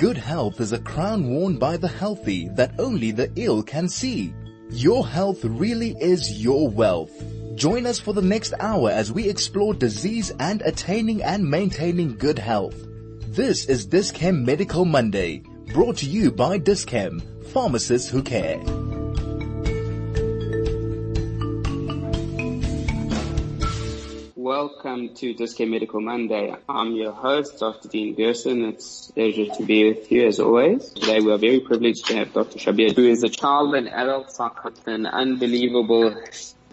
Good health is a crown worn by the healthy that only the ill can see. Your health really is your wealth. Join us for the next hour as we explore disease and attaining and maintaining good health. This is Dis-Chem Medical Monday, brought to you by Dis-Chem, pharmacists who care. Welcome to Dis-Chem Medical Monday. I'm your host, Dr. Dean Gerson. It's a pleasure to be with you as always. Today we are very privileged to have Dr. Shabeer, who is a child and adult psychiatrist, an unbelievable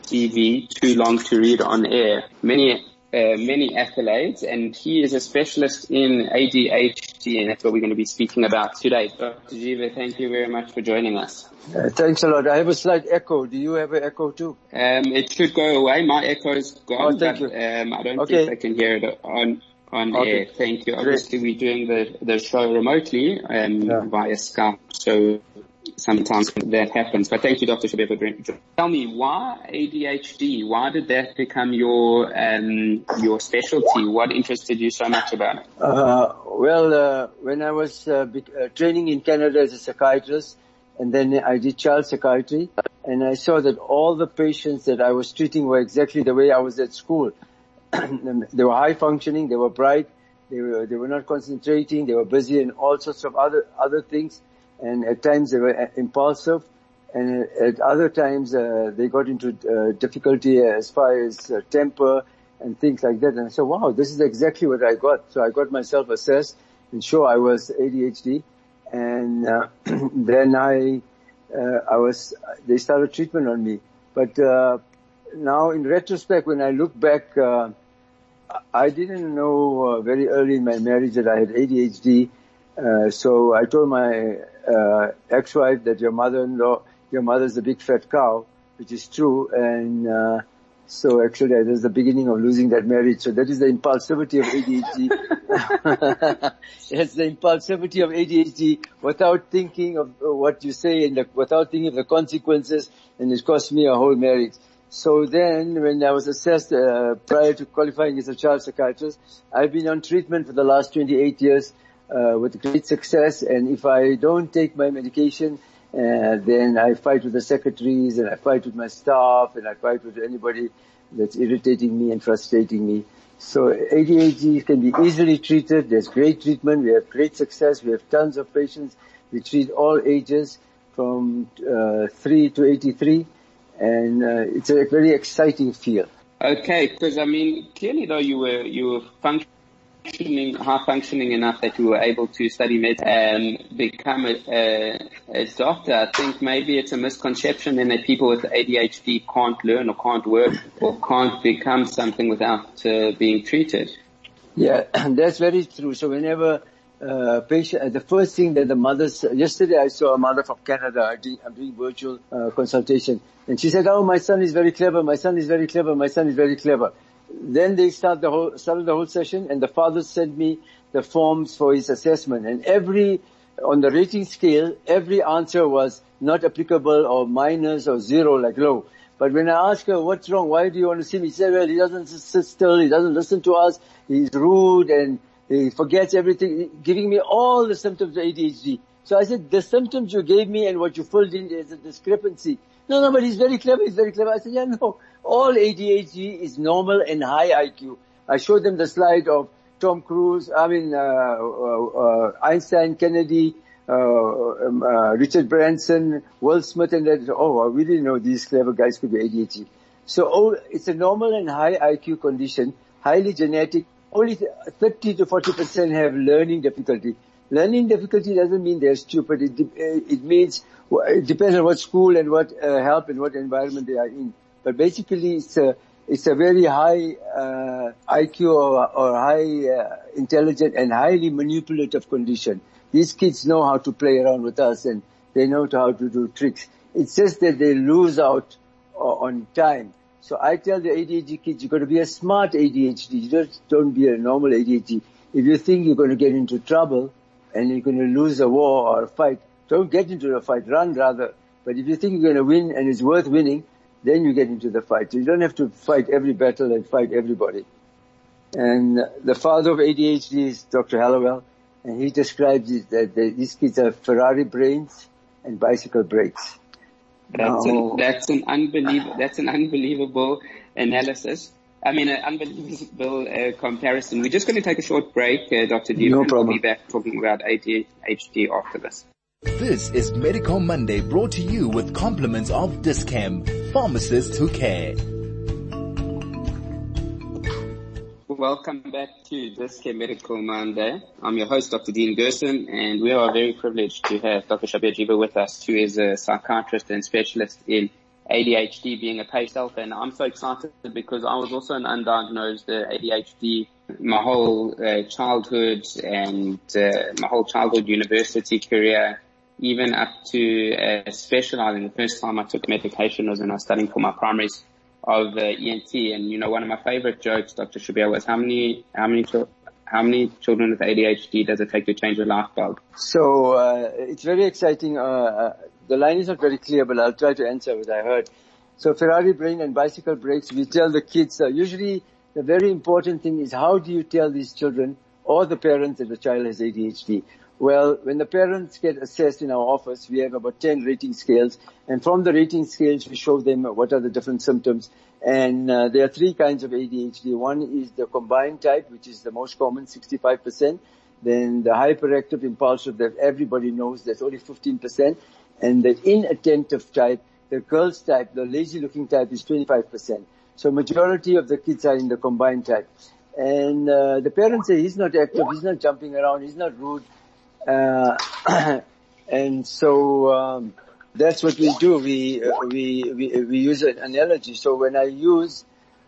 CV, too long to read on air. Many uh, many accolades and he is a specialist in ADHD and that's what we're going to be speaking about today. Dr. Jeeva, thank you very much for joining us. Uh, thanks a lot. I have a slight echo. Do you have an echo too? Um, it should go away. My echo is gone, oh, thank but you. Um, I don't Okay. think I can hear it on on Okay. air. Thank you. Great. Obviously, we're doing the the show remotely um, Yeah. via Skype, so sometimes that happens. But thank you, Dr. Shabeer. Tell me why ADHD? Why did that become your um, your specialty? What interested you so much about it? Uh, well, uh, when I was uh, bec- uh, training in Canada as a psychiatrist, and then I did child psychiatry, and I saw that all the patients that I was treating were exactly the way I was at school. they were high functioning, they were bright, they were they were not concentrating, they were busy in all sorts of other other things, and at times they were uh, impulsive, and at other times uh, they got into uh, difficulty as far as uh, temper and things like that. And I said, wow, this is exactly what I got. So I got myself assessed and sure I was ADHD. And uh, then I, uh, I was, they started treatment on me. But now in retrospect, when I look back, I didn't know very early in my marriage that I had ADHD. Uh, so I told my uh, ex-wife that your mother-in-law, your mother's a big fat cow, which is true. And uh, so actually that is the beginning of losing that marriage. So that is the impulsivity of ADHD. it's the impulsivity of ADHD without thinking of uh, what you say and the, without thinking of the consequences. And it cost me a whole marriage. So then when I was assessed uh, prior to qualifying as a child psychiatrist, I've been on treatment for the last 28 years uh, with great success. And if I don't take my medication, uh, then I fight with the secretaries and I fight with my staff and I fight with anybody that's irritating me and frustrating me. So ADHD can be easily treated. There's great treatment. We have great success. We have tons of patients. We treat all ages from uh, 3 to 83 and uh, it's a very exciting field. Okay, because I mean, clearly though you were you were functioning, high functioning enough that you were able to study med and become a, a, a doctor. I think maybe it's a misconception that people with ADHD can't learn or can't work or can't become something without uh, being treated. Yeah, that's very true. So whenever uh, patient, uh, the first thing that the mothers, yesterday I saw a mother from Canada, I I'm doing virtual uh, consultation, and she said, oh, my son is very clever, my son is very clever, my son is very clever. Then they start the whole, started the whole session, and the father sent me the forms for his assessment, and every, on the rating scale, every answer was not applicable or minus or zero, like low. But when I asked her, what's wrong? Why do you want to see me? She said, well, he doesn't sit still. He doesn't listen to us. He's rude and he forgets everything, giving me all the symptoms of ADHD. So I said, the symptoms you gave me and what you filled in is a discrepancy. No, no, but he's very clever. He's very clever. I said, yeah, no. All ADHD is normal and high IQ. I showed them the slide of Tom Cruise, I mean, uh, uh, uh, Einstein, Kennedy, uh, um, uh, Richard Branson, Will Smith, and that. Oh, we didn't know these clever guys could be ADHD. So oh, it's a normal and high IQ condition, highly genetic. Only 30 to 40% have learning difficulty. Learning difficulty doesn't mean they're stupid. It, uh, it means, it depends on what school and what help and what environment they are in. But basically it's a, it's a very high uh, IQ or, or high uh, intelligent and highly manipulative condition. These kids know how to play around with us and they know how to do tricks. It's just that they lose out on time. So I tell the ADHD kids, you've got to be a smart ADHD. You just don't be a normal ADHD. If you think you're going to get into trouble and you're going to lose a war or a fight, don't get into a fight. Run rather. But if you think you're going to win and it's worth winning, then you get into the fight. You don't have to fight every battle and fight everybody. And the father of ADHD is Dr. Hallowell. and he describes it that these kids have Ferrari brains and bicycle brakes. That's, no. an, that's an unbelievable, that's an unbelievable analysis. I mean, an unbelievable uh, comparison. We're just going to take a short break, uh, Dr. Deep, no problem. we'll be back talking about ADHD after this. This is Medical Monday brought to you with compliments of Dis-Chem, pharmacists who care. Welcome back to Dis-Chem Medical Monday. I'm your host, Dr. Dean Gerson, and we are very privileged to have Dr. Shabeer Jeeva with us, who is a psychiatrist and specialist in ADHD being a patient. And I'm so excited because I was also an undiagnosed uh, ADHD my whole uh, childhood and uh, my whole childhood university career, even up to uh, specializing. The first time I took medication was when I was studying for my primaries of uh, ENT. And you know, one of my favorite jokes, Dr. Shabeer, was how many, how many, how many children with ADHD does it take to change a light bulb? So uh, it's very exciting. Uh, uh, the line is not very clear, but I'll try to answer what I heard. So Ferrari brain and bicycle brakes, we tell the kids, uh, usually the very important thing is how do you tell these children or the parents that the child has ADHD? Well, when the parents get assessed in our office, we have about 10 rating scales. And from the rating scales, we show them what are the different symptoms. And uh, there are three kinds of ADHD. One is the combined type, which is the most common, 65%. Then the hyperactive impulsive that everybody knows, that's only 15%. And the inattentive type, the girls type, the lazy looking type is 25%. So majority of the kids are in the combined type. And uh, the parents say he's not active, he's not jumping around, he's not rude. Uh, and so um, that's what we do. We, we we we use an analogy. So when I use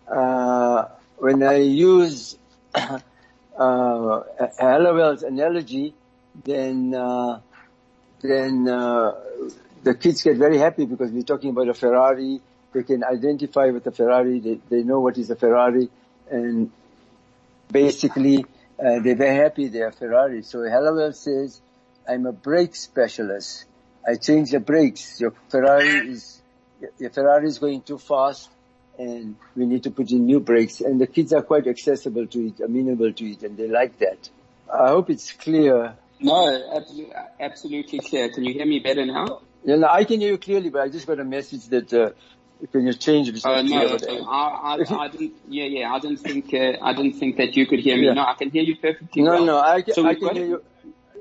uh, when I use uh, Hallowell's analogy, then uh, then uh, the kids get very happy because we're talking about a Ferrari. They can identify with the Ferrari. They they know what is a Ferrari, and basically uh, they're very happy they are Ferrari. So Hallowell says, I'm a brake specialist. I change the brakes. Your Ferrari is, your Ferrari is going too fast and we need to put in new brakes. And the kids are quite accessible to it, amenable to it, and they like that. I hope it's clear. No, absolutely, absolutely clear. Can you hear me better now? Yeah, no, I can hear you clearly, but I just got a message that uh, can you change it? Uh, no, I, I, I, didn't. Yeah, yeah. I didn't think. Uh, I didn't think that you could hear me. Yeah. No, I can hear you perfectly. No, well. no, I, so I can hear you.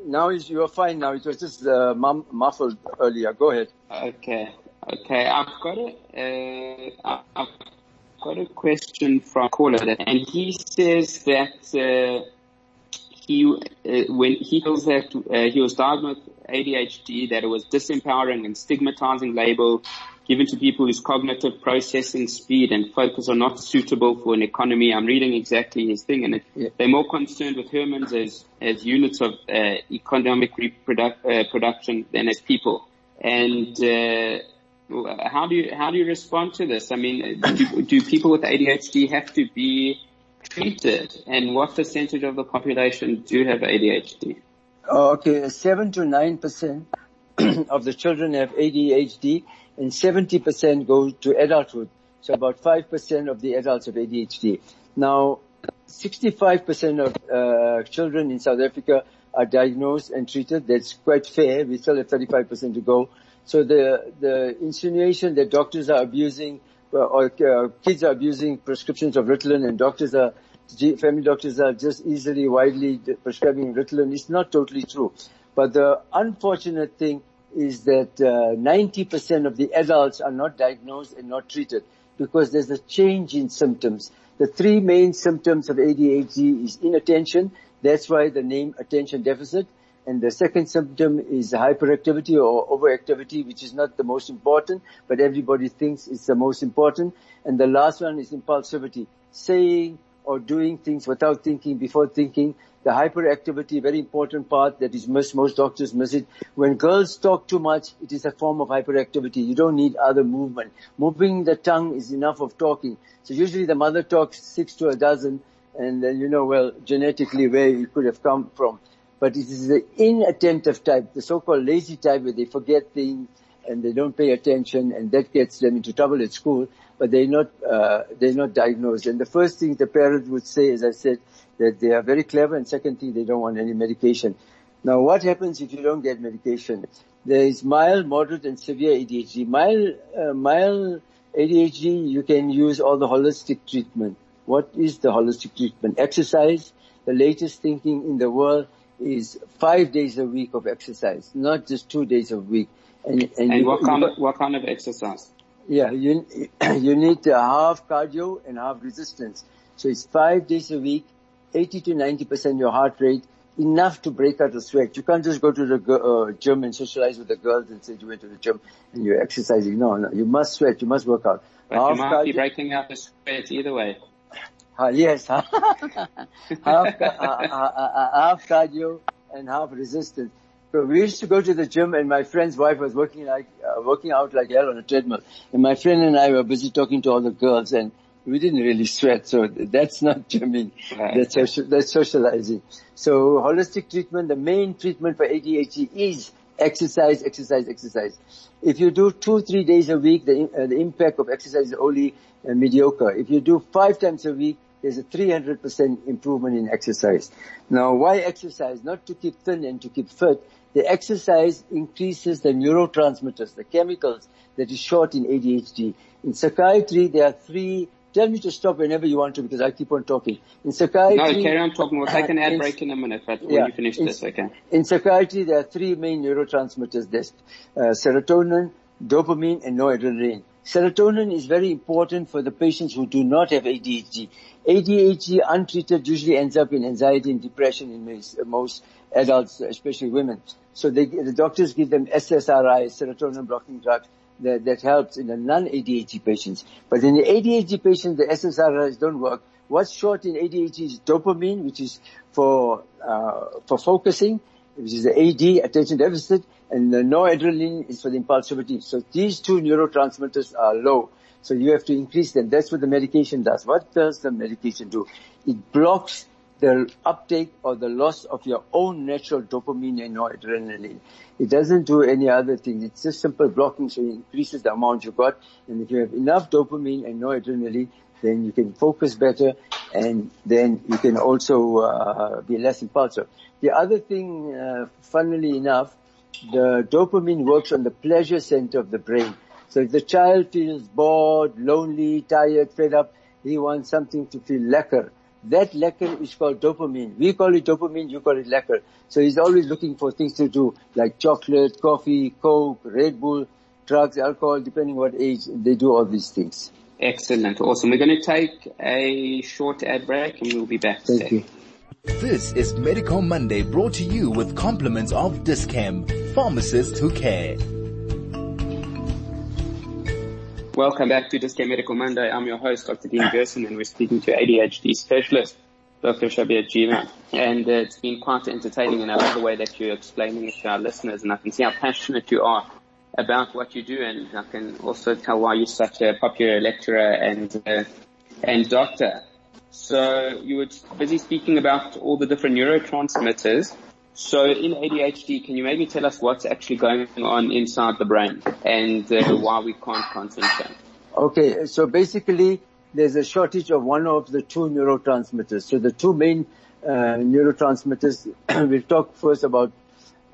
Now is you're fine. Now it was just uh, muffled earlier. Go ahead. Okay, okay. I've got a. Uh, I've got a question from a caller, and he says that uh, he uh, when he feels that uh, he was diagnosed with ADHD, that it was disempowering and stigmatizing label given to people whose cognitive processing speed and focus are not suitable for an economy. I'm reading exactly his thing and it, yeah. they're more concerned with humans as, as units of uh, economic reproduction uh, production than as people. And, uh, how do you, how do you respond to this? I mean, do, do people with ADHD have to be treated and what percentage of the population do have ADHD? Okay, seven to nine percent of the children have ADHD and 70% go to adulthood. So about 5% of the adults have ADHD. Now, 65% of uh, children in South Africa are diagnosed and treated. That's quite fair. We still have 35% to go. So the, the insinuation that doctors are abusing uh, or uh, kids are abusing prescriptions of Ritalin and doctors are, family doctors are just easily, widely prescribing Ritalin is not totally true. But the unfortunate thing is that uh, 90% of the adults are not diagnosed and not treated because there's a change in symptoms. The three main symptoms of ADHD is inattention. That's why the name attention deficit. And the second symptom is hyperactivity or overactivity, which is not the most important, but everybody thinks it's the most important. And the last one is impulsivity, saying or doing things without thinking, before thinking, the hyperactivity, very important part that is missed. Most doctors miss it. When girls talk too much, it is a form of hyperactivity. You don't need other movement. Moving the tongue is enough of talking. So usually the mother talks six to a dozen and then you know, well, genetically where it could have come from. But it is the inattentive type, the so-called lazy type where they forget things and they don't pay attention and that gets them into trouble at school, but they're not, uh, they're not diagnosed. And the first thing the parent would say, as I said, that they are very clever and second thing, they don't want any medication. Now what happens if you don't get medication? There is mild, moderate and severe ADHD. Mild, uh, mild ADHD, you can use all the holistic treatment. What is the holistic treatment? Exercise. The latest thinking in the world is five days a week of exercise, not just two days a week. And, and, and you, what kind of, what kind of exercise? Yeah, you, you need half cardio and half resistance. So it's five days a week, 80 to 90% your heart rate, enough to break out a sweat. You can't just go to the uh, gym and socialize with the girls and say you went to the gym and you're exercising. No, no, you must sweat, you must work out. But half you might cardio, be breaking out the sweat either way. Uh, yes, half, uh, uh, half cardio and half resistance. So we used to go to the gym and my friend's wife was working like, uh, working out like hell on a treadmill. And my friend and I were busy talking to all the girls and we didn't really sweat. So that's not gymming. Right. That's, social, that's socializing. So holistic treatment, the main treatment for ADHD is exercise, exercise, exercise. If you do two, three days a week, the, uh, the impact of exercise is only uh, mediocre. If you do five times a week, there's a 300% improvement in exercise. Now why exercise? Not to keep thin and to keep fit, the exercise increases the neurotransmitters, the chemicals that is short in ADHD. In psychiatry, there are three Tell me to stop whenever you want to because I keep on talking. In psychiatry... No, carry on talking. We'll take an ad in, break in a minute, but when yeah, you finish in, this, okay. In psychiatry, there are three main neurotransmitters. There's uh, serotonin, dopamine, and noradrenaline. Serotonin is very important for the patients who do not have ADHD. ADHD untreated usually ends up in anxiety and depression in most, most adults, especially women. So they, the doctors give them SSRI, serotonin blocking drugs, that, that helps in the non-ADHD patients. But in the ADHD patients, the SSRIs don't work. What's short in ADHD is dopamine, which is for, uh, for focusing, which is the AD, attention deficit, and the noradrenaline is for the impulsivity. So these two neurotransmitters are low. So you have to increase them. That's what the medication does. What does the medication do? It blocks the uptake or the loss of your own natural dopamine and noradrenaline. It doesn't do any other thing. It's just simple blocking so it increases the amount you got. And if you have enough dopamine and noradrenaline, then you can focus better and then you can also uh, be less impulsive. The other thing, uh, funnily enough, the dopamine works on the pleasure center of the brain. So if the child feels bored, lonely, tired, fed up, he wants something to feel lekker. That lekker is called dopamine. We call it dopamine, you call it lekker. So he's always looking for things to do, like chocolate, coffee, coke, Red Bull, drugs, alcohol, depending what age, they do all these things. Excellent. Awesome. We're going to take a short ad break and we'll be back. Thank you. This is Medical Monday brought to you with compliments of Dis-Chem, pharmacists who care. Welcome back to Dis-Chem Medical Monday. I'm your host, Dr. Dean Gerson, and we're speaking to ADHD specialist, Dr. Shabeer Jeeva. And uh, it's been quite entertaining, and I love the way that you're explaining it to our listeners, and I can see how passionate you are about what you do, and I can also tell why you're such a popular lecturer and uh, and doctor. So you were busy speaking about all the different neurotransmitters so in ADHD, can you maybe tell us what's actually going on inside the brain and uh, why we can't concentrate? Okay, so basically there's a shortage of one of the two neurotransmitters. So the two main uh, neurotransmitters, we'll talk first about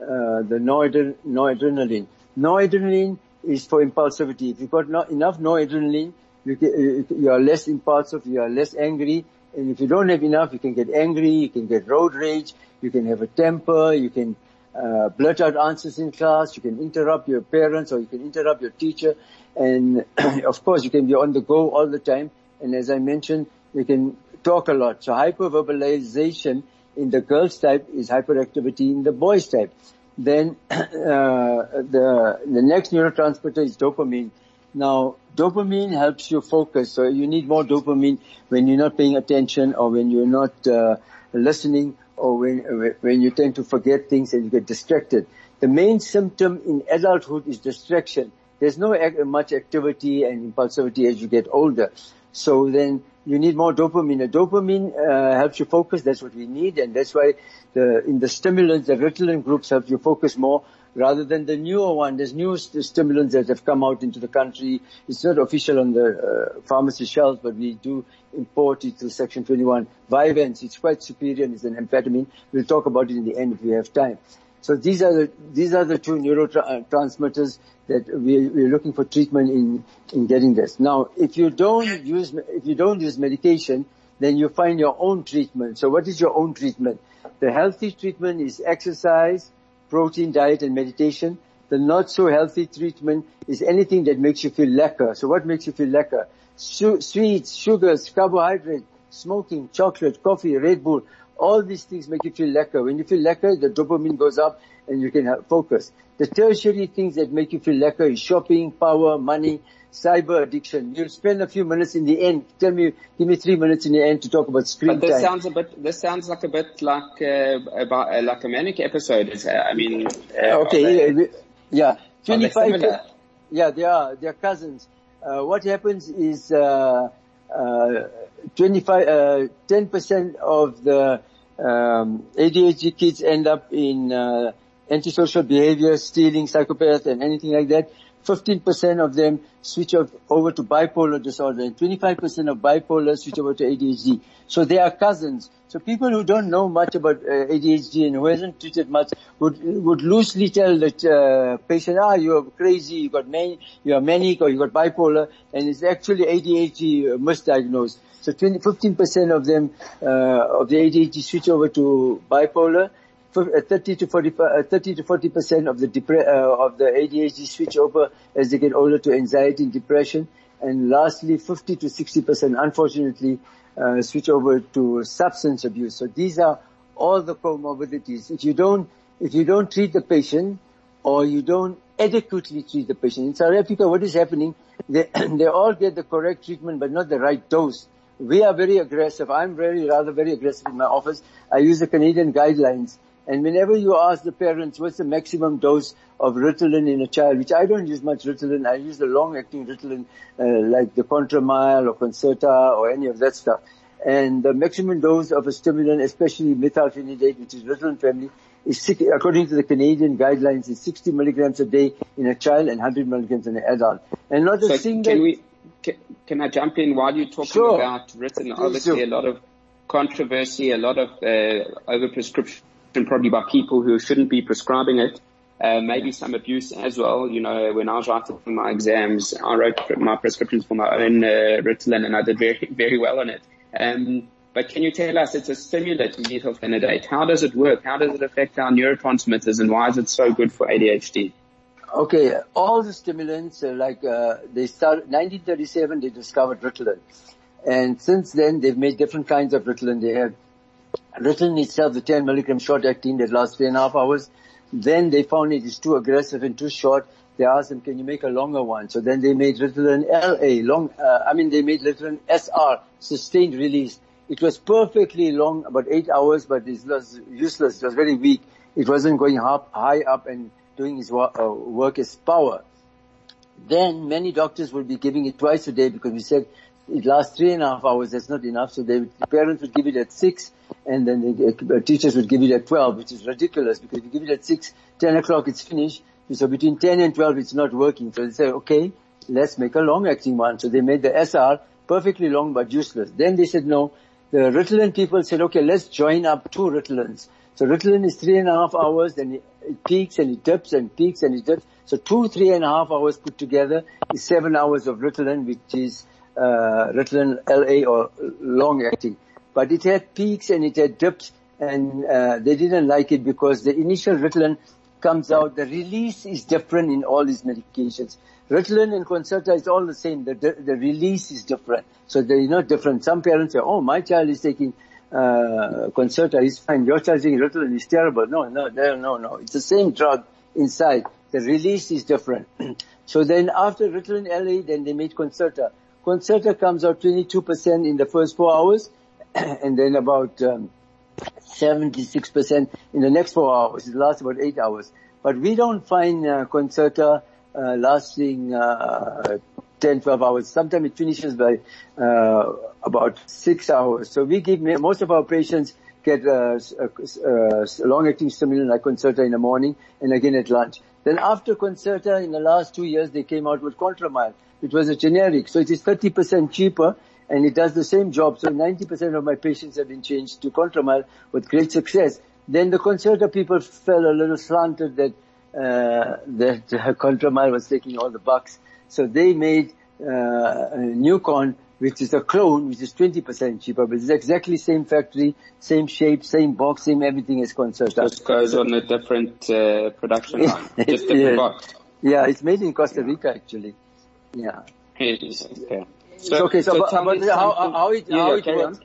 uh, the noradrenaline. Noradrenaline is for impulsivity. If you've got not enough noradrenaline, you, can, you are less impulsive, you are less angry, and if you don't have enough, you can get angry, you can get road rage, you can have a temper, you can uh, blurt out answers in class, you can interrupt your parents or you can interrupt your teacher, and of course you can be on the go all the time, and as I mentioned, you can talk a lot. So hyperverbalization in the girls type is hyperactivity in the boys type. Then uh, the the next neurotransmitter is dopamine. Now, dopamine helps you focus. So you need more dopamine when you're not paying attention or when you're not uh, listening or when, when you tend to forget things and you get distracted. The main symptom in adulthood is distraction. There's no much activity and impulsivity as you get older. So then you need more dopamine. The dopamine uh, helps you focus. That's what we need, and that's why the in the stimulants, the Ritalin groups help you focus more rather than the newer one. There's new st- stimulants that have come out into the country. It's not official on the uh, pharmacy shelves, but we do import it through Section 21. Vyvanse, it's quite superior and it's an amphetamine. We'll talk about it in the end if we have time. So these are the, these are the two neurotransmitters that we, we're looking for treatment in, in getting this. Now, if you don't use, if you don't use medication, then you find your own treatment. So what is your own treatment? The healthy treatment is exercise, protein diet and meditation. The not so healthy treatment is anything that makes you feel lekker. So what makes you feel lekker? Su- sweets, sugars, carbohydrates, smoking, chocolate, coffee, Red Bull, all these things make you feel lekker. When you feel lekker, the dopamine goes up and you can focus. The tertiary things that make you feel lekker is shopping, power, money, cyber addiction. You'll spend a few minutes in the end. Tell me, give me three minutes in the end to talk about screen but this time. sounds a bit. This sounds like a bit like uh, about uh, like a manic episode. Is, uh, I mean, uh, okay, they, yeah, twenty-five. similar? Yeah, they are. They are cousins. Uh, what happens is uh, uh, 25, uh, 10% of the um, ADHD kids end up in uh, antisocial behavior, stealing, psychopath, and anything like that. 15% of them switch over to bipolar disorder, and 25% of bipolar switch over to ADHD. So they are cousins. So people who don't know much about uh, ADHD and who hasn't treated much would would loosely tell the uh, patient, ah, you're crazy, you got man, you are manic, or you got bipolar, and it's actually ADHD uh, misdiagnosed. So 20, 15% of them uh, of the ADHD switch over to bipolar. Uh, 30 to 40, uh, 30 to 40 percent of the depre- uh, of the ADHD switch over as they get older to anxiety and depression, and lastly, 50 to 60 percent, unfortunately, uh, switch over to substance abuse. So these are all the comorbidities. If you don't, if you don't treat the patient, or you don't adequately treat the patient, in South Africa, what is happening? They they all get the correct treatment, but not the right dose. We are very aggressive. I'm very, rather very aggressive in my office. I use the Canadian guidelines. And whenever you ask the parents what's the maximum dose of Ritalin in a child, which I don't use much Ritalin, I use the long-acting Ritalin, uh, like the Contramile or Concerta or any of that stuff. And the maximum dose of a stimulant, especially methylphenidate, which is Ritalin family, is, six- according to the Canadian guidelines, is 60 milligrams a day in a child and 100 milligrams in an adult. And not a So single... can we? Can, can I jump in while you're talking Sure. about Ritalin? Obviously, do. a lot of controversy, a lot of uh, overprescription, probably by people who shouldn't be prescribing it. Uh, maybe some abuse as well. You know, when I was writing my exams, I wrote my prescriptions for my own uh, Ritalin, and I did very, very well on it. Um, but can you tell us, it's a stimulant, methylphenidate. How does it work? How does it affect our neurotransmitters, and why is it so good for ADHD? Okay, all the stimulants, uh, like, uh, they started, 1937 they discovered Ritalin. And since then they've made different kinds of Ritalin. They have Ritalin itself, the 10 milligram short acting that lasts three and a half hours. Then they found it is too aggressive and too short. They asked them, can you make a longer one? So then they made Ritalin LA, long, uh, I mean they made Ritalin SR, sustained release. It was perfectly long, about eight hours, but it was useless. It was very weak. It wasn't going up, high up and doing his wo- uh, work as power. Then many doctors will be giving it twice a day because we said it lasts three and a half hours. That's not enough. So they, the parents would give it at six and then the uh, teachers would give it at 12, which is ridiculous because if you give it at six, ten o'clock it's finished. So between 10 and 12 it's not working. So they say, okay, let's make a long acting one. So they made the SR perfectly long but useless. Then they said no. The Ritalin people said, okay, let's join up two Ritalins. So Ritalin is three and a half hours, then it peaks and it dips and peaks and it dips. So two three and a half hours put together is seven hours of Ritalin, which is uh, Ritalin LA or long acting. But it had peaks and it had dips and uh, they didn't like it because the initial Ritalin comes out, the release is different in all these medications. Ritalin and Concerta is all the same. The, the, release is different. So they're not different. Some parents say, oh, my child is taking uh, Concerta, he's fine. Your child is taking Ritalin, he's terrible. No, no, no, no, no. It's the same drug inside. The release is different. so then after Ritalin LA, then they made Concerta. Concerta comes out 22% in the first four hours and then about um, 76% in the next four hours. It lasts about eight hours. But we don't find uh, Concerta uh, lasting uh, 10, 12 hours. Sometimes it finishes by uh, about six hours. So we give most of our patients get a, a, a long-acting stimulant like Concerta in the morning and again at lunch. Then after Concerta, in the last two years, they came out with Contramal, which was a generic. So it is 30% cheaper and it does the same job. So 90% of my patients have been changed to Contramal with great success. Then the Concerta people fell a little slanted that uh, that uh, was taking all the bucks. So they made uh, a Nucon, which is a clone, which is 20% cheaper, but it's exactly same factory, same shape, same box, same everything as Concerta. Just goes on a different uh, production line, just different yeah. box. Yeah, it's made in Costa Rica actually. Yeah. Okay. So, okay, so, so but, but how, how it, Yeah, how it carry works,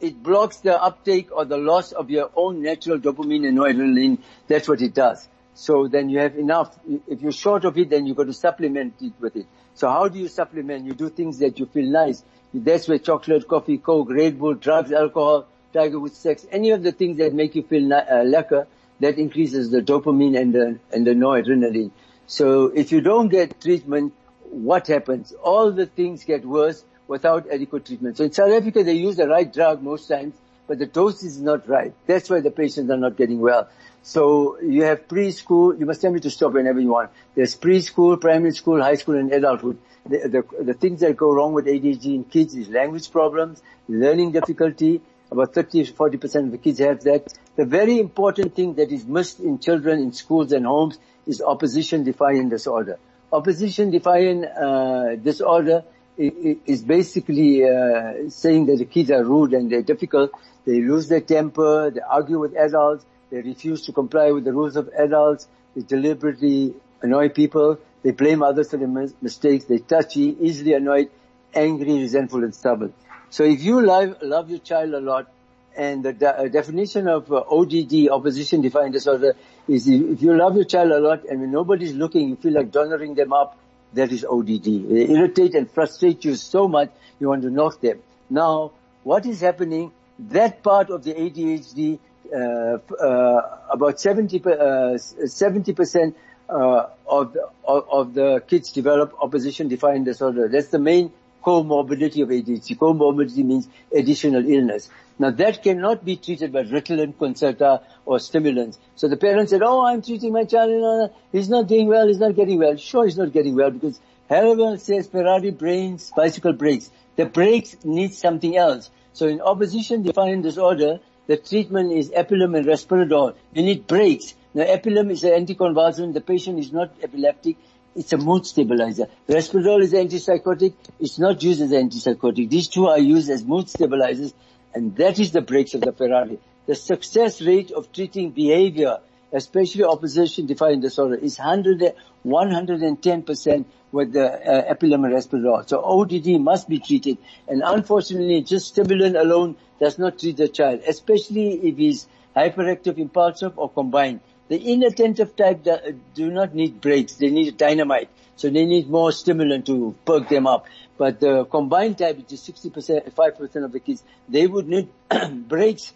it blocks the uptake or the loss of your own natural dopamine and noradrenaline. That's what it does. So then you have enough. If you're short of it, then you've got to supplement it with it. So how do you supplement? You do things that you feel nice. That's where chocolate, coffee, coke, Red Bull, drugs, alcohol, tiger with sex, any of the things that make you feel ni- uh, lekker, that increases the dopamine and the, and the noradrenaline. So if you don't get treatment, what happens? All the things get worse without adequate treatment. So in South Africa, they use the right drug most times, but the dose is not right. That's why the patients are not getting well. So you have preschool, you must tell me to stop whenever you want. There's preschool, primary school, high school and adulthood. The, the, the things that go wrong with ADHD in kids is language problems, learning difficulty. About 30 to 40% of the kids have that. The very important thing that is missed in children in schools and homes is opposition defiant disorder. Opposition defiant uh, disorder is basically uh, saying that the kids are rude and they're difficult. They lose their temper. They argue with adults. They refuse to comply with the rules of adults. They deliberately annoy people. They blame others for their mis- mistakes. They're touchy, easily annoyed, angry, resentful, and stubborn. So if you love, love your child a lot, and the de- uh, definition of uh, ODD, opposition defiant disorder, is if you love your child a lot and when nobody's looking, you feel like donoring them up, that is ODD. They irritate and frustrate you so much, you want to knock them. Now, what is happening, that part of the ADHD, uh, uh, about 70, uh, 70% uh, of, the, of, of the kids develop opposition defiant disorder. That's the main comorbidity of ADHD. Comorbidity means additional illness. Now that cannot be treated by Ritalin, Concerta or stimulants. So the parents said, oh, I'm treating my child, and uh, he's not doing well, he's not getting well. Sure, he's not getting well because Hallowell says Ferrari brains, bicycle brakes. The brakes need something else. So in opposition defiant disorder, the treatment is Epilim and Risperdal. You need brakes. Now Epilim is an anticonvulsant. The patient is not epileptic. It's a mood stabilizer. Risperdal is antipsychotic. It's not used as antipsychotic. These two are used as mood stabilizers and that is the brakes of the Ferrari. The success rate of treating behavior, especially opposition defiant disorder, is 100, 110% with the uh, and So ODD must be treated. And unfortunately, just stimulant alone does not treat the child, especially if he's hyperactive, impulsive, or combined. The inattentive type do not need brakes. They need dynamite. So they need more stimulant to perk them up. But the combined type, which is 60%, 5% of the kids, they would need breaks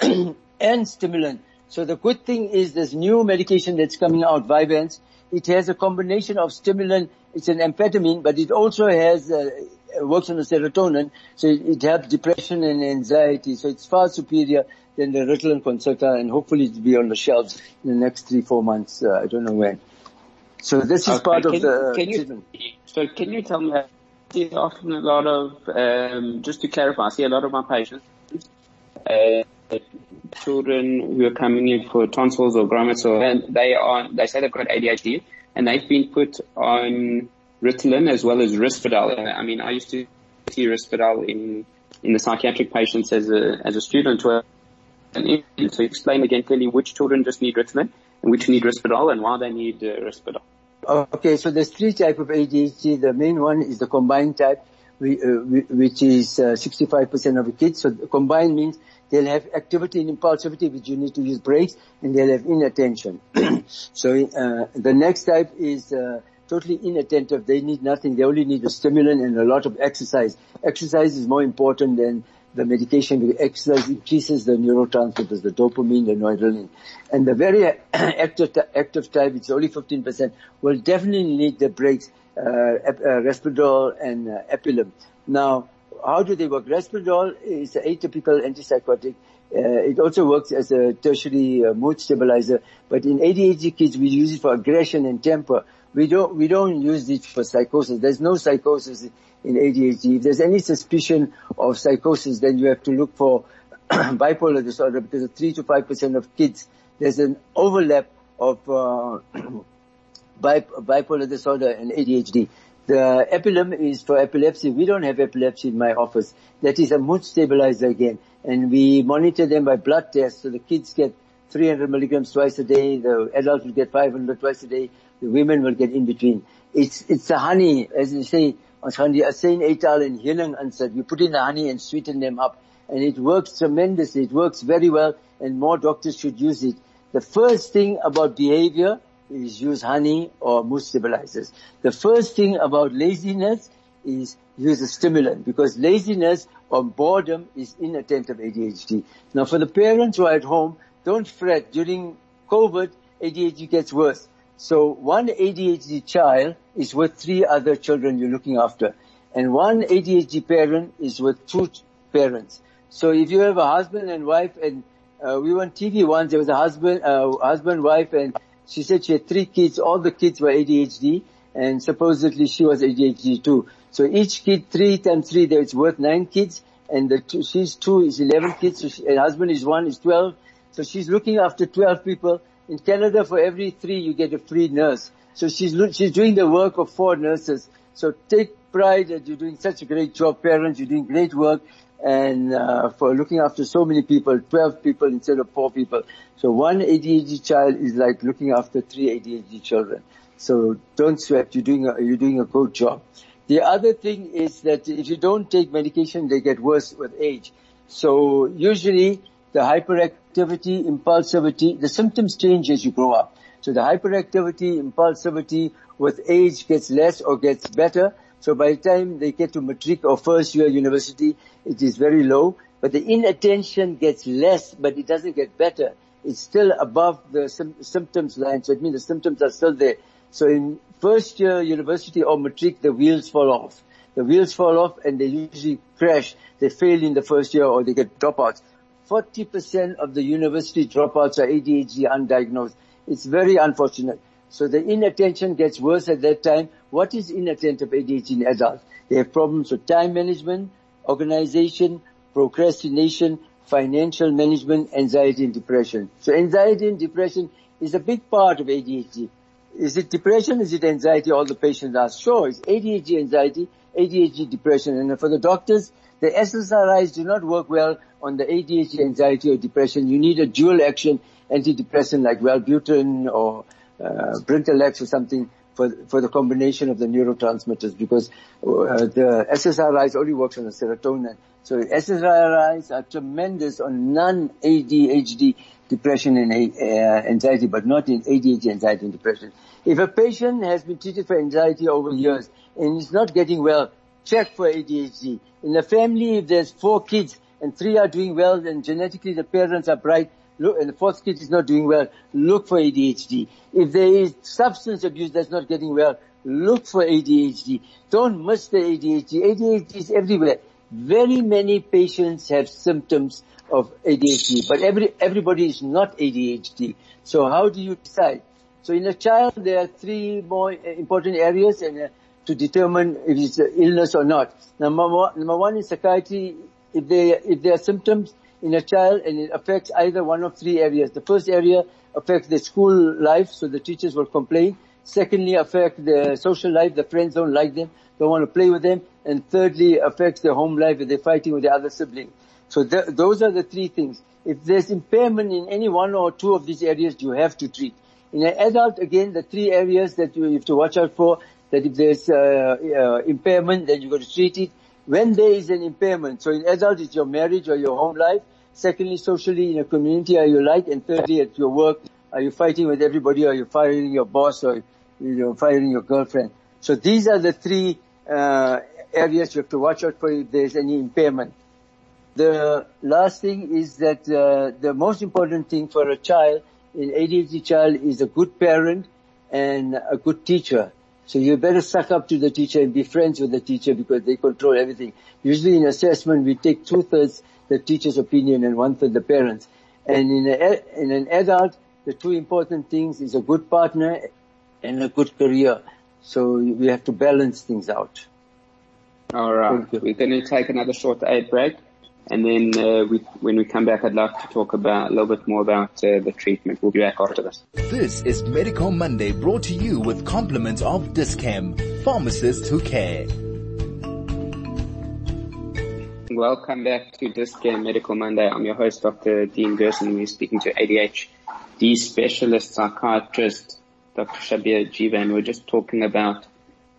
and stimulant. So the good thing is this new medication that's coming out, Vyvanse, it has a combination of stimulant, it's an amphetamine, but it also has, uh, works on the serotonin, so it, it helps depression and anxiety, so it's far superior than the Ritalin Concerta, and hopefully it'll be on the shelves in the next three, four months, uh, I don't know when. So this is Okay, part of the can you, so can you tell me, I see often a lot of, um, just to clarify, I see a lot of my patients, uh, children who are coming in for tonsils or grommets or, and they are, they say they've got ADHD and they've been put on Ritalin as well as Risperdal. I mean, I used to see Risperdal in, in the psychiatric patients as a, as a student. Where, and so explain again clearly which children just need Ritalin and which need Risperdal and why they need uh, Risperdal. Okay, so there's three type of ADHD. The main one is the combined type, uh, whi- which is uh, 65% of the kids. So combined means they'll have activity and impulsivity, which you need to use brakes, and they'll have inattention. so uh, the next type is uh, totally inattentive. They need nothing. They only need a stimulant and a lot of exercise. Exercise is more important than the medication because exercise increases the neurotransmitters, the dopamine, the noradrenaline. And the very active, active type, it's only 15%, will definitely need the breaks, uh, Risperdal and uh. Now, how do they work? Risperdal is an atypical antipsychotic. Uh, it also works as a tertiary uh, mood stabilizer, but in ADHD kids we use it for aggression and temper. We don't, we don't use it for psychosis. There's no psychosis in ADHD. If there's any suspicion of psychosis, then you have to look for bipolar disorder because 3 to 5% of kids, there's an overlap of uh, bipolar disorder and ADHD. The Epilim is for epilepsy. We don't have epilepsy in my office. That is a mood stabilizer again. And we monitor them by blood tests. So the kids get 300 milligrams twice a day. The adults will get 500 twice a day. The women will get in between. It's, it's the honey, as you say, ons gaan die asyn uithaal en healing insit. You put in the honey and sweeten them up. And it works tremendously. It works very well and more doctors should use it. The first thing about behavior is use honey or mood stabilizers. The first thing about laziness is use a stimulant because laziness or boredom is inattentive ADHD. Now for the parents who are at home, don't fret. During COVID, ADHD gets worse. So one ADHD child is with three other children you're looking after. And one ADHD parent is with two parents. So if you have a husband and wife and uh, we were on TV once, there was a husband, uh, husband, wife and she said she had three kids, all the kids were ADHD and supposedly she was ADHD too. So each kid, three times three, it's worth nine kids and the two, she's two is 11 kids, so she, and husband is one, is 12. So she's looking after 12 people. In Canada, for every three, you get a free nurse. So she's, she's doing the work of four nurses. So take pride that you're doing such a great job, parents, you're doing great work and uh, for looking after so many people, 12 people instead of four people. So one ADHD child is like looking after three ADHD children. So don't sweat, you're doing a, you're doing a good job. The other thing is that if you don't take medication, they get worse with age. So usually the hyperactivity, impulsivity, the symptoms change as you grow up. So the hyperactivity, impulsivity with age gets less or gets better. So by the time they get to matric or first year university, it is very low. But the inattention gets less, but it doesn't get better. It's still above the sim- symptoms line. So it means the symptoms are still there. So in first year university or matric, the wheels fall off. The wheels fall off and they usually crash. They fail in the first year or they get dropouts. 40% of the university dropouts are ADHD undiagnosed. It's very unfortunate. So the inattention gets worse at that time. What is inattentive ADHD in adults? They have problems with time management, organization, procrastination, financial management, anxiety and depression. So anxiety and depression is a big part of ADHD. Is it depression? Is it anxiety? All the patients ask. Sure, it's ADHD anxiety, ADHD depression. And for the doctors, the SSRIs do not work well on the ADHD anxiety or depression. You need a dual action antidepressant like Wellbutrin or uh, Brintellix or something for, for the combination of the neurotransmitters because uh, the SSRIs only works on the serotonin. So SSRIs are tremendous on non-ADHD depression and uh, anxiety, but not in ADHD anxiety and depression. If a patient has been treated for anxiety over years and is not getting well, check for ADHD. In a family, if there's four kids and three are doing well and genetically the parents are bright, look, and the fourth kid is not doing well, look for ADHD. If there is substance abuse that's not getting well, look for ADHD. Don't miss the ADHD. ADHD is everywhere. Very many patients have symptoms of ADHD, but every, everybody is not ADHD. So how do you decide? So in a child, there are three more important areas and uh, to determine if it's an illness or not. Number one, number one is psychiatry. If they, if there are symptoms, in a child and it affects either one of three areas. The first area affects the school life, so the teachers will complain. Secondly, affect the social life, the friends don't like them, don't want to play with them. And thirdly, affects their home life if they're fighting with the other sibling. So th- those are the three things. If there's impairment in any one or two of these areas, you have to treat. In an adult, again, the three areas that you have to watch out for, that if there's uh, uh, impairment, then you've got to treat it when there is an impairment. So in adult, it's your marriage or your home life. Secondly, socially in a community, are you like? And thirdly, at your work, are you fighting with everybody? Are you firing your boss or you're firing your girlfriend? So these are the three uh, areas you have to watch out for if there's any impairment. The last thing is that uh, the most important thing for a child, an ADHD child, is a good parent and a good teacher. So you better suck up to the teacher and be friends with the teacher because they control everything. Usually in assessment, we take two-thirds the teacher's opinion and one-third the parents. And in, a, in an adult, the two important things is a good partner and a good career. So we have to balance things out. All right. We're going to take another short ad break. And then uh, we, when we come back, I'd like to talk about a little bit more about uh, the treatment. We'll be back after this. This is Medical Monday brought to you with compliments of Dis-Chem, pharmacists who care. Welcome back to Dis-Chem Medical Monday. I'm your host, Dr. Dean Gerson. We're speaking to ADHD specialist psychiatrist, Dr. Shabeer Jeeva, and we're just talking about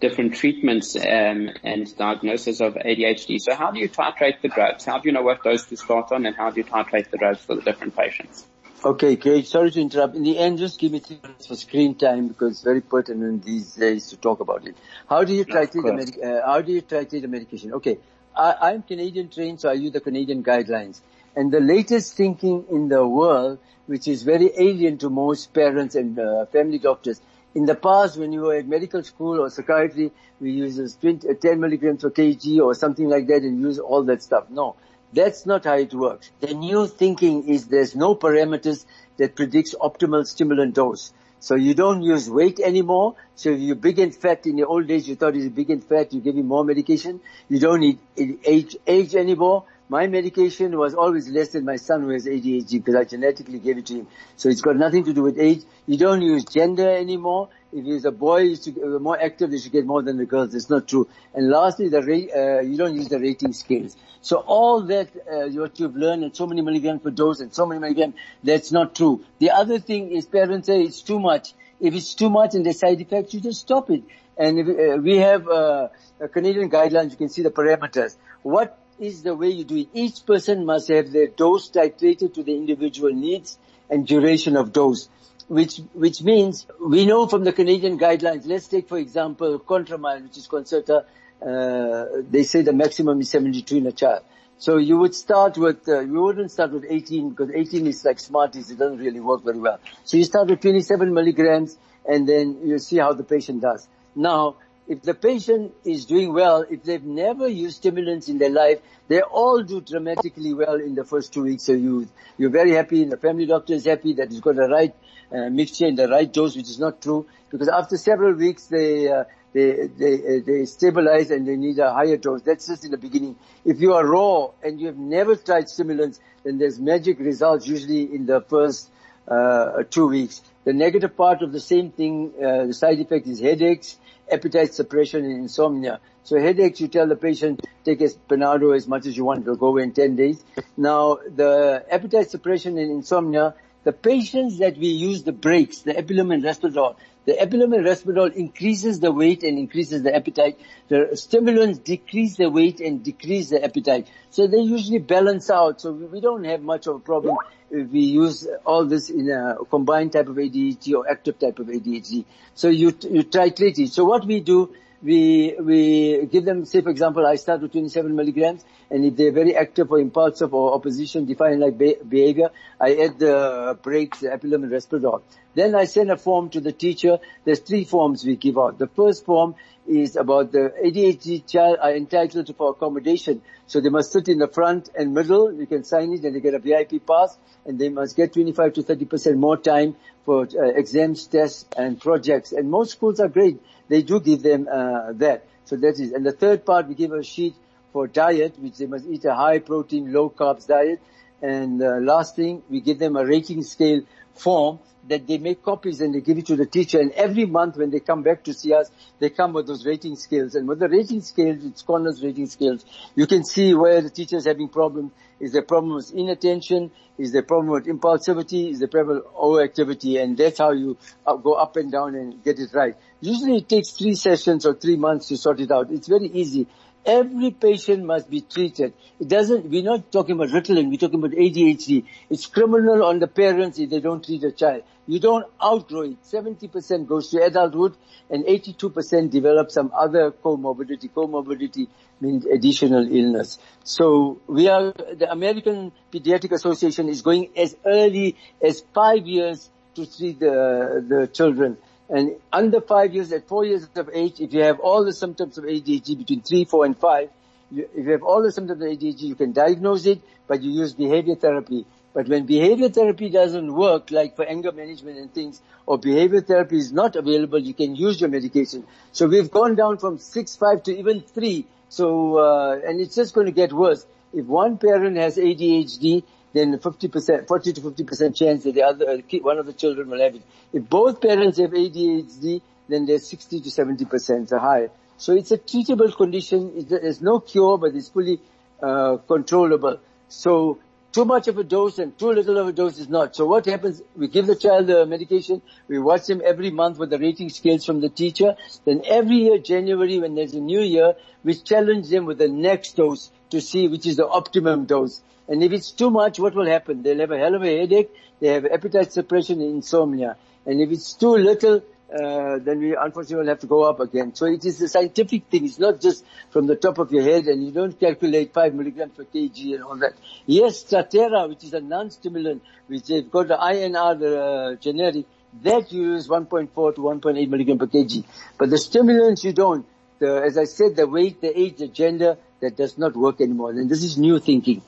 different treatments um, and diagnosis of ADHD. So how do you titrate the drugs? How do you know what dose to start on and how do you titrate the drugs for the different patients? Okay, great. Sorry to interrupt. In the end, just give me three minutes for screen time because it's very pertinent these days to talk about it. How do you titrate the medic- uh, how do you titrate the medication? Okay, I, am Canadian trained, so I use the Canadian guidelines. And the latest thinking in the world, which is very alien to most parents and uh, family doctors, in the past, when you were at medical school or psychiatry, we use 20, uh, 10 milligrams per kg or something like that and use all that stuff. No, that's not how it works. The new thinking is there's no parameters that predicts optimal stimulant dose. So you don't use weight anymore. So if you're big and fat in the old days, you thought he's big and fat, you give him more medication. You don't need age, age anymore. My medication was always less than my son who has ADHD because I genetically gave it to him. So it's got nothing to do with age. You don't use gender anymore. If he's a boy, he's uh, more active, they should get more than the girls. It's not true. And lastly, the rate, uh, you don't use the rating scales. So all that, uh, what you've learned and so many milligrams per dose and so many milligrams, that's not true. The other thing is parents say it's too much. If it's too much and there's side effects, you just stop it. And if, uh, we have uh, Canadian guidelines, you can see the parameters. What is the way you do it. Each person must have their dose titrated to the individual needs and duration of dose. Which, which means we know from the Canadian guidelines, let's take for example Contramet, which is Concerta, uh, they say the maximum is 72 in a child. So you would start with, uh, you wouldn't start with 18 because 18 is like Smarties, it doesn't really work very well. So you start with 27 milligrams and then you see how the patient does. Now, if the patient is doing well, if they've never used stimulants in their life, they all do dramatically well in the first two weeks of youth. You're very happy the family doctor is happy that he's got the right uh, mixture and the right dose, which is not true because after several weeks they, uh, they, they, uh, they stabilize and they need a higher dose. That's just in the beginning. If you are raw and you have never tried stimulants, then there's magic results usually in the first uh, two weeks. The negative part of the same thing, uh, the side effect is headaches, appetite suppression and insomnia. So headaches, you tell the patient, take a Panado as much as you want, it'll go away in 10 days. Now, the appetite suppression and insomnia, the patients that we use the brakes, the Epilim and Risperdal, the Epilim and Risperdal increases the weight and increases the appetite. The stimulants decrease the weight and decrease the appetite. So they usually balance out. So we don't have much of a problem we use all this in a combined type of ADHD or active type of ADHD. So you, you titrate it. So what we do, we, we give them, say for example, I start with 27 milligrams and if they're very active or impulsive or opposition defiant like behavior, I add the brakes, the Epilim and Risperdal. Then I send a form to the teacher. There's three forms we give out. The first form is about the ADHD child are entitled to for accommodation. So they must sit in the front and middle. You can sign it and they get a VIP pass and they must get 25 to 30% more time for uh, exams, tests and projects. And most schools are great. They do give them uh, that. So that is, and the third part we give a sheet for diet, which they must eat a high protein, low carbs diet. And uh, last thing, we give them a rating scale form that they make copies and they give it to the teacher and every month when they come back to see us, they come with those rating scales and with the rating scales, it's Conners rating scales, you can see where the teacher is having problems. Is there problem with inattention? Is there problem with impulsivity? Is there problem with overactivity? And that's how you uh, go up and down and get it right. Usually it takes three sessions or three months to sort it out. It's very easy. Every patient must be treated. It doesn't, we're not talking about Ritalin, we're talking about ADHD. It's criminal on the parents if they don't treat a child. You don't outgrow it. 70% goes to adulthood and 82% develop some other comorbidity. Comorbidity means additional illness. So we are, the American Pediatric Association is going as early as five years to treat the, the children And under five years, at four years of age, if you have all the symptoms of ADHD between three, four, and five, you, if you have all the symptoms of ADHD, you can diagnose it, but you use behavior therapy. But when behavior therapy doesn't work, like for anger management and things, or behavior therapy is not available, you can use your medication. So we've gone down from six, five to even three. So, uh, and it's just going to get worse. If one parent has ADHD, then 50%, 40 to 50% chance that the other, uh, one of the children will have it. If both parents have ADHD, then there's 60 to 70% high. So it's a treatable condition. There's no cure, but it's fully uh, controllable. So too much of a dose and too little of a dose is not. So what happens, we give the child the medication, we watch him every month with the rating scales from the teacher, then every year, January, when there's a new year, we challenge them with the next dose to see which is the optimum dose. And if it's too much, what will happen? They'll have a hell of a headache, they have appetite suppression and insomnia. And if it's too little, uh, then we unfortunately will have to go up again. So it is a scientific thing. It's not just from the top of your head and you don't calculate 5 milligrams per kg and all that. Yes, Strattera, which is a non-stimulant, which they've got the INR, the uh, generic, that you use 1.4 to 1.8 milligram per kg. But the stimulants you don't. The, as I said, the weight, the age, the gender, that does not work anymore. And this is new thinking.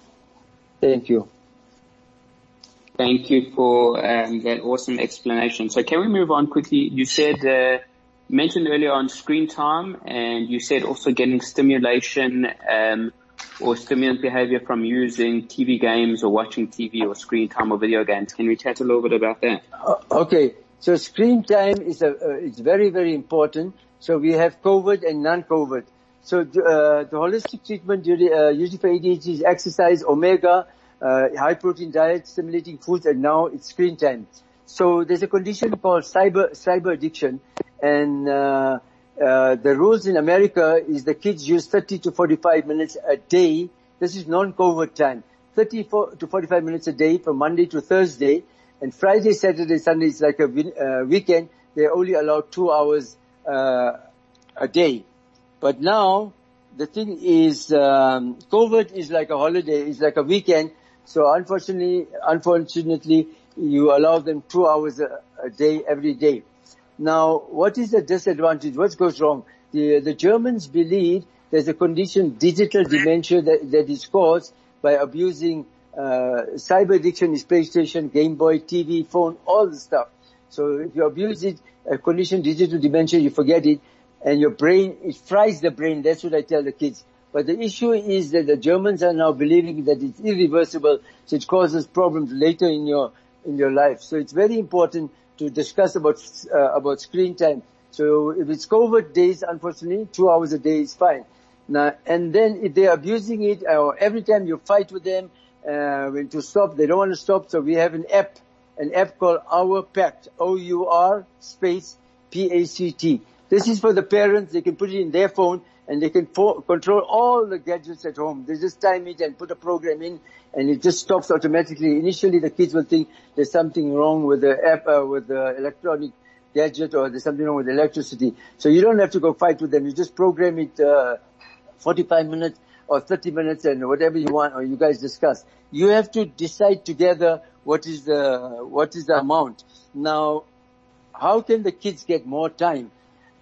Thank you. Thank you for um, that awesome explanation. So can we move on quickly? You said, uh, mentioned earlier on screen time and you said also getting stimulation um, or stimulant behavior from using TV games or watching TV or screen time or video games. Can we chat a little bit about that? Uh, okay. So screen time is a, uh, it's very, very important. So we have COVID and non-COVID. So uh, the holistic treatment uh, usually for ADHD is exercise, omega, uh, high protein diet, stimulating foods, and now it's screen time. So there's a condition called cyber cyber addiction, and uh, uh, the rules in America is the kids use 30 to 45 minutes a day. This is non-COVID time. 30 to 45 minutes a day from Monday to Thursday, and Friday, Saturday, Sunday is like a uh, weekend. They only allow two hours uh, a day. But now the thing is, um, COVID is like a holiday, it's like a weekend. So unfortunately, unfortunately, you allow them two hours a, a day every day. Now, what is the disadvantage? What goes wrong? The, the Germans believe there's a condition, digital dementia, that, that is caused by abusing uh, cyber addiction is PlayStation, Game Boy, TV, phone, all the stuff. So if you abuse it, a condition, digital dementia, you forget it, and your brain, it fries the brain. That's what I tell the kids. But the issue is that the Germans are now believing that it's irreversible, so it causes problems later in your in your life. So it's very important to discuss about uh, about screen time. So if it's COVID days, unfortunately, two hours a day is fine. Now, and then if they're abusing it, or every time you fight with them, uh, when to stop, they don't want to stop. So we have an app, an app called Our Pact, O-U-R space P-A-C-T. This is for the parents. They can put it in their phone and they can control all the gadgets at home. They just time it and put a program in and it just stops automatically. Initially the kids will think there's something wrong with the app, uh, with the electronic gadget or there's something wrong with electricity. So you don't have to go fight with them. You just program it, uh, 45 minutes or 30 minutes and whatever you want or you guys discuss. You have to decide together what is the, what is the amount. Now, how can the kids get more time?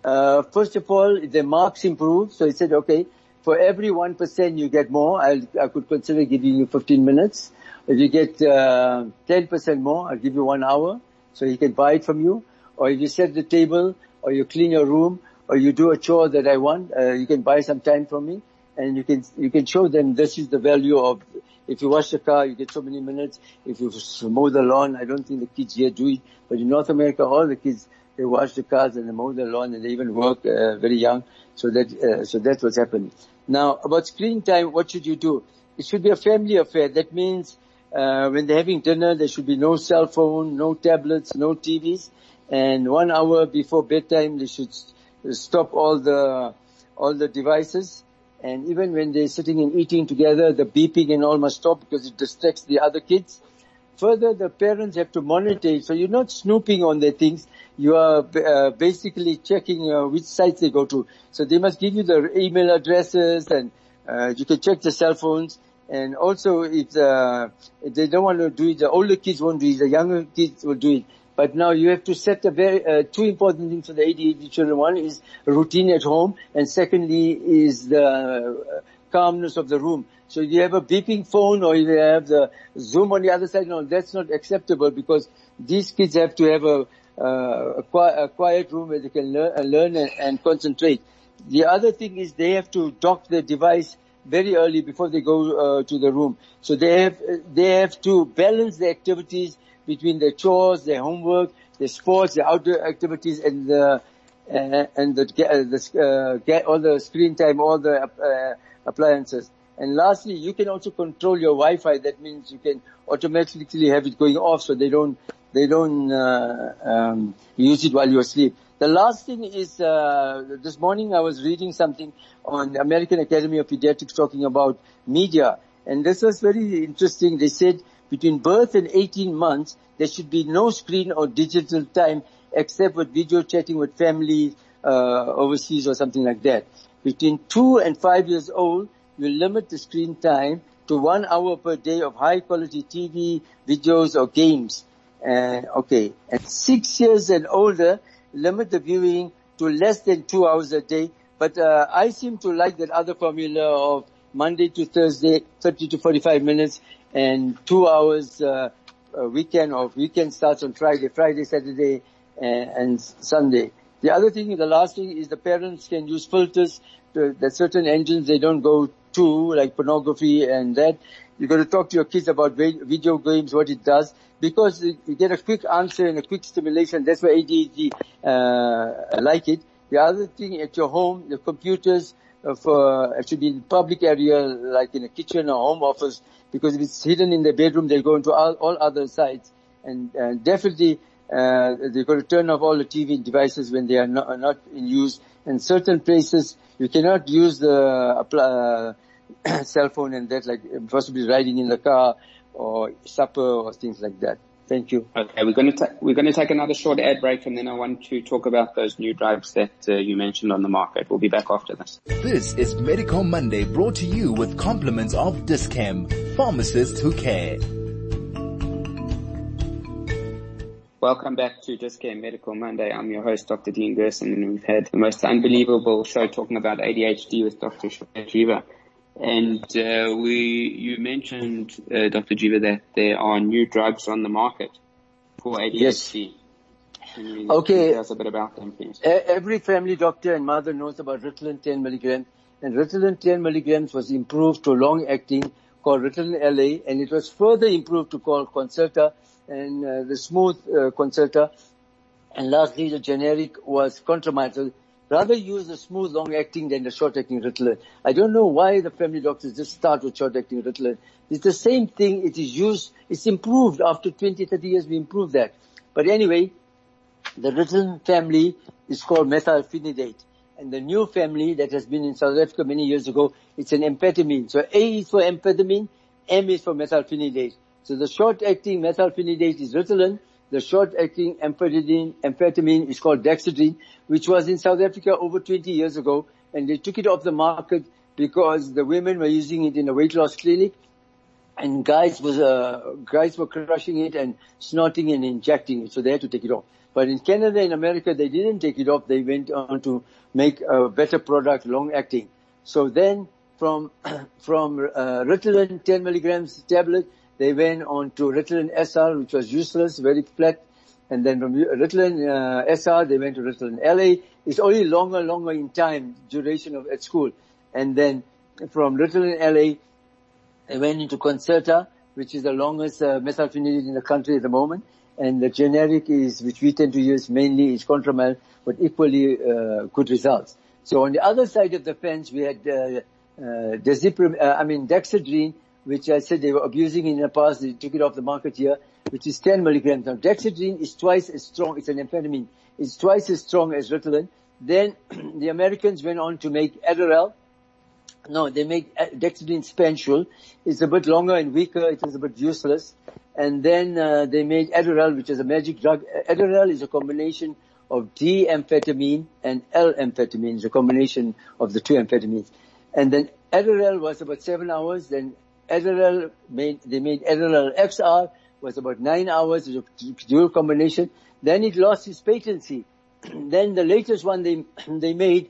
Uh, first of all, the marks improve. So he said, okay, for every 1% you get more, I'll, I could consider giving you 15 minutes. If you get uh, 10% more, I'll give you one hour. So he can buy it from you. Or if you set the table, or you clean your room, or you do a chore that I want, uh, you can buy some time from me. And you can, you can show them this is the value of, if you wash the car, you get so many minutes. If you mow the lawn, I don't think the kids here do it, but in North America, all the kids they wash the cars and they mow the lawn and they even work uh, very young. So that, uh, so that's what's happening. Now about screen time, what should you do? It should be a family affair. That means, uh, when they're having dinner, there should be no cell phone, no tablets, no TVs. And one hour before bedtime, they should stop all the, all the devices. And even when they're sitting and eating together, the beeping and all must stop because it distracts the other kids. Further, the parents have to monitor So you're not snooping on their things you are uh, basically checking uh, which sites they go to. So they must give you their email addresses and uh, you can check the cell phones. And also if, uh, if they don't want to do it, the older kids won't do it, the younger kids will do it. But now you have to set a very, uh, two important things for the ADHD children. One is routine at home and secondly is the uh, calmness of the room. So you have a beeping phone or you have the Zoom on the other side. No, that's not acceptable because these kids have to have a, uh, a, quiet, room where they can learn, uh, learn and, and concentrate. The other thing is they have to dock the device very early before they go uh, to the room. So they have they have to balance the activities between their chores, their homework, their sports, their outdoor activities, and the uh, and the, uh, the uh, all the screen time, all the appliances. And lastly, you can also control your Wi-Fi. That means you can automatically have it going off so they don't they don't uh, um, use it while you're asleep. The last thing is, uh, this morning I was reading something on American Academy of Pediatrics talking about media, and this was very interesting. They said between birth and 18 months, there should be no screen or digital time except with video chatting with family uh, overseas or something like that. Between two and five years old, you limit the screen time to one hour per day of high quality TV, videos or games. Uh, okay. And six years and older, limit the viewing to less than two hours a day. But uh, I seem to like that other formula of Monday to Thursday, 30 to 45 minutes, and two hours uh, weekend or weekend starts on Friday, Friday, Saturday, and, and Sunday. The other thing, the last thing is the parents can use filters to, that certain engines they don't go to, like pornography and that. You've got to talk to your kids about video games, what it does, because you get a quick answer and a quick stimulation. That's why ADHD uh, like it. The other thing at your home, the computers uh, for it should be in public area, like in a kitchen or home office, because if it's hidden in the bedroom, they'll go into all, all other sites. And, and definitely, uh, they've got to turn off all the TV devices when they are not, are not in use. In certain places, you cannot use the uh, cell phone and that, like possibly riding in the car or supper or things like that. Thank you. Okay, we're going to ta- we're going to take another short ad break, and then I want to talk about those new drugs that uh, you mentioned on the market. We'll be back after this. This is Medical Monday, brought to you with compliments of Dis-Chem, pharmacists who care. Welcome back to Dis-Chem Medical Monday. I'm your host, Dr. Dean Gerson, and we've had the most unbelievable show talking about ADHD with Dr. Jeeva. And uh, we, you mentioned, uh, Dr. Jeeva, that there are new drugs on the market for ADHD. Yes. okay. Tell us a bit about them, please. Every family doctor and mother knows about Ritalin 10 milligrams, and Ritalin 10 milligrams was improved to long-acting called Ritalin LA, and it was further improved to call Concerta and uh, the smooth uh, Concerta. And lastly, the generic was Contramet, rather use the smooth long-acting than the short-acting Ritalin. I don't know why the family doctors just start with short-acting Ritalin. It's the same thing. It is used. It's improved after 20, 30 years. We improved that. But anyway, the Ritalin family is called methylphenidate. And the new family that has been in South Africa many years ago, it's an amphetamine. So A is for amphetamine, M is for methylphenidate. So the short-acting methylphenidate is Ritalin, the short-acting amphetamine, amphetamine is called Dexedrine, which was in South Africa over 20 years ago, and they took it off the market because the women were using it in a weight loss clinic, and guys was uh, guys were crushing it and snorting and injecting it, so they had to take it off. But in Canada and America, they didn't take it off. They went on to make a better product, long-acting. So then, from from uh, Ritalin 10 milligrams tablet they went on to Ritalin SR, which was useless, very flat. And then from Ritalin uh, SR, they went to Ritalin LA. It's only longer, longer in time, duration of at school. And then from Ritalin LA, they went into Concerta, which is the longest uh, in the country at the moment. And the generic is, which we tend to use mainly, is Contramet, but equally uh, good results. So on the other side of the fence, we had uh, uh, Desiprim, uh, I mean Dexedrine, which I said they were abusing in the past. They took it off the market here, which is 10 milligrams. Now, dexedrine is twice as strong. It's an amphetamine. It's twice as strong as Ritalin. Then the Americans went on to make Adderall. No, they make dexedrine Spansule. It's a bit longer and weaker. It is a bit useless. And then uh, they made Adderall, which is a magic drug. Adderall is a combination of D-amphetamine and L-amphetamine. It's a combination of the two amphetamines. And then Adderall was about seven hours. Then Adderall made, they made Adderall XR, was about nine hours, a dual combination. Then it lost its patency. then the latest one they, they made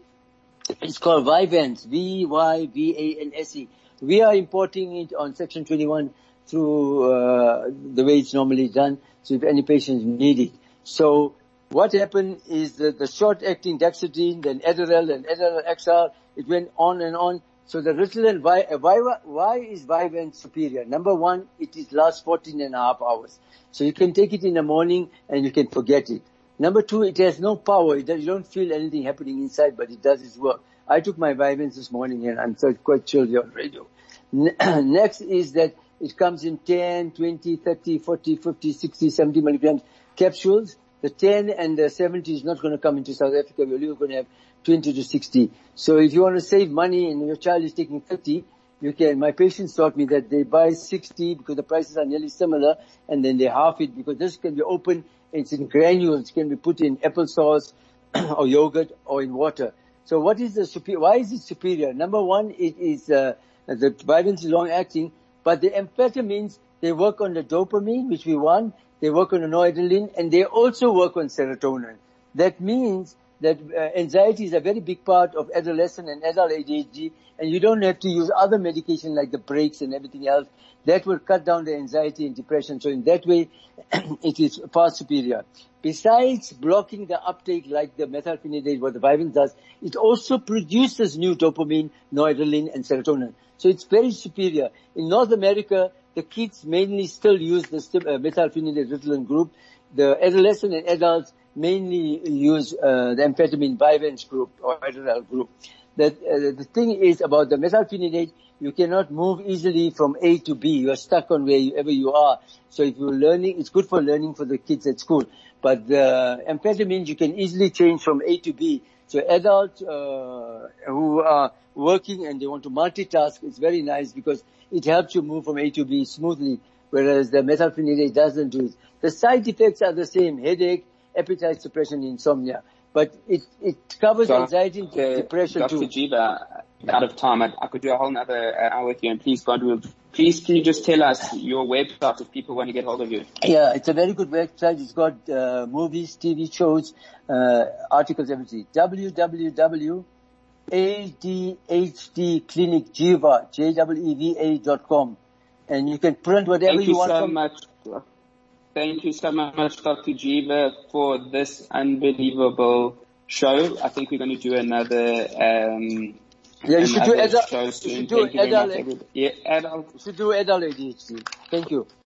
is called Vyvanse, V-Y-V-A-N-S-E. We are importing it on section 21 through, uh, the way it's normally done. So if any patients need it. So what happened is that the short acting Dexedrine, then Adderall and Adderall XR, it went on and on. So the Ritalin, why, why, why is Vyvanse superior? Number one, it is lasts 14 and a half hours. So you can take it in the morning and you can forget it. Number two, it has no power. You don't feel anything happening inside, but it does its work. I took my Vyvanse this morning and I'm quite chilled on radio. Next is that it comes in 10, 20, 30, 40, 50, 60, 70 milligrams capsules. The 10 and the 70 is not going to come into South Africa. We're only going to have 20 to 60. So if you want to save money and your child is taking 30, you can, my patients taught me that they buy 60 because the prices are nearly similar and then they half it because this can be open, it's in granules, it can be put in applesauce or yogurt or in water. So what is the superior, why is it superior? Number one, it is, uh, the Vyvanse is long acting, but the amphetamines, they work on the dopamine, which we want, they work on the noradrenaline, and they also work on serotonin. That means that uh, anxiety is a very big part of adolescent and adult ADHD, and you don't have to use other medication like the brakes and everything else. That will cut down the anxiety and depression. So in that way, it is far superior. Besides blocking the uptake like the methylphenidate, what the Vyvanse does, it also produces new dopamine, noradrenaline, and serotonin. So it's very superior. In North America, the kids mainly still use the uh, methylphenidate Ritalin group. The adolescent and adults mainly use uh, the amphetamine Vyvanse group or Adderall group. That uh, the thing is about the methylphenidate, you cannot move easily from A to B. You are stuck on wherever you are. So if you're learning, it's good for learning for the kids at school. But the amphetamines you can easily change from A to B. So adults uh, who are working and they want to multitask, it's very nice because it helps you move from A to B smoothly, whereas the methylphenidate doesn't do it. The side effects are the same, headache, appetite suppression, insomnia. But it, it covers so, anxiety and uh, depression Dr. too. Dr. Jeeva, out of time, I, I, could do a whole other uh, hour with you and please God will, please can you just tell us your website if people want to get hold of you? Yeah, it's a very good website. It's got uh, movies, TV shows, uh, articles, everything. www.adhdclinicjeeva, J-W-E-V-A dot com. And you can print whatever Thank you, you want. Thank you so much. Thank you so much, Dr. Jeeva, for this unbelievable show. I think we're going to do another. Um, yeah, you should do adult. You should do adult. Yeah, adult. You should do adult ADHD. Thank you.